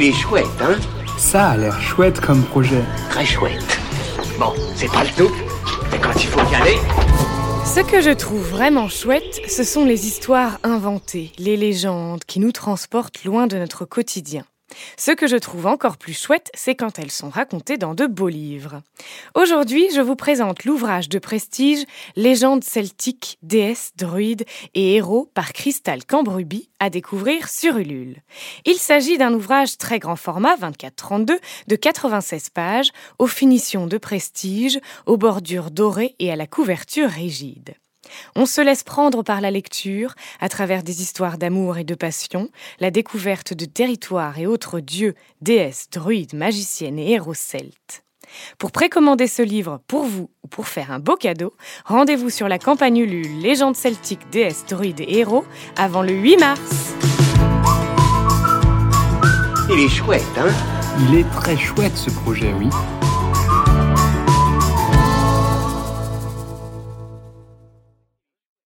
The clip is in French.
Il est chouette, hein Ça a l'air chouette comme projet. Très chouette. Bon, c'est pas le tout, mais quand il faut y aller... Ce que je trouve vraiment chouette, ce sont les histoires inventées, les légendes qui nous transportent loin de notre quotidien. Ce que je trouve encore plus chouette, c'est quand elles sont racontées dans de beaux livres. Aujourd'hui, je vous présente l'ouvrage de prestige Légendes celtiques, déesses, druides et héros par Crystal Cambruby à découvrir sur Ulule. Il s'agit d'un ouvrage très grand format, 24-32, de 96 pages, aux finitions de prestige, aux bordures dorées et à la couverture rigide. On se laisse prendre par la lecture, à travers des histoires d'amour et de passion, la découverte de territoires et autres dieux, déesses, druides, magiciennes et héros celtes. Pour précommander ce livre pour vous ou pour faire un beau cadeau, rendez-vous sur la campagne Ulule Légendes celtiques, déesses, druides et héros avant le 8 mars. Il est chouette, hein? Il est très chouette ce projet, oui.